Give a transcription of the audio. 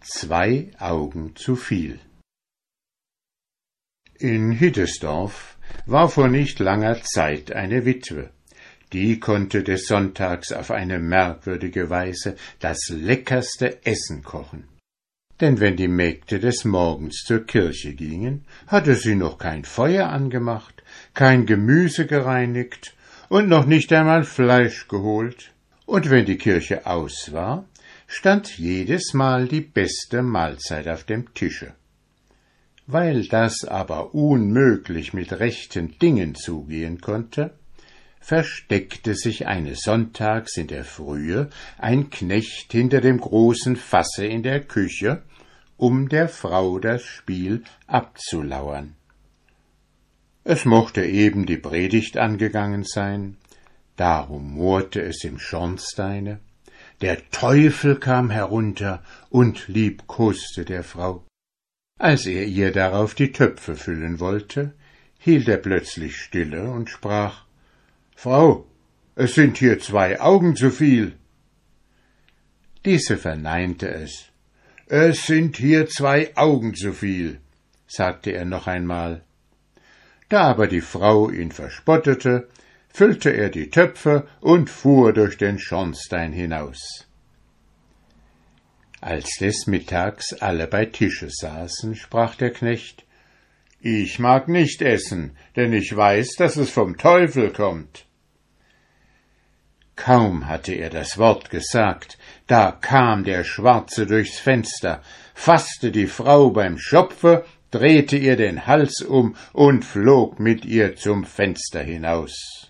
zwei Augen zu viel. In Hiddesdorf war vor nicht langer Zeit eine Witwe. Die konnte des Sonntags auf eine merkwürdige Weise das leckerste Essen kochen. Denn wenn die Mägde des Morgens zur Kirche gingen, hatte sie noch kein Feuer angemacht, kein Gemüse gereinigt und noch nicht einmal Fleisch geholt. Und wenn die Kirche aus war, stand jedes Mal die beste Mahlzeit auf dem Tische. Weil das aber unmöglich mit rechten Dingen zugehen konnte, versteckte sich eines Sonntags in der Frühe ein Knecht hinter dem großen Fasse in der Küche, um der Frau das Spiel abzulauern. Es mochte eben die Predigt angegangen sein, da rumorte es im Schornsteine, der Teufel kam herunter und liebkoste der Frau. Als er ihr darauf die Töpfe füllen wollte, hielt er plötzlich stille und sprach Frau, es sind hier zwei Augen zu viel. Diese verneinte es. Es sind hier zwei Augen zu viel, sagte er noch einmal. Da aber die Frau ihn verspottete, füllte er die Töpfe und fuhr durch den Schornstein hinaus. Als des Mittags alle bei Tische saßen, sprach der Knecht Ich mag nicht essen, denn ich weiß, dass es vom Teufel kommt. Kaum hatte er das Wort gesagt, da kam der Schwarze durchs Fenster, fasste die Frau beim Schopfe, drehte ihr den Hals um und flog mit ihr zum Fenster hinaus.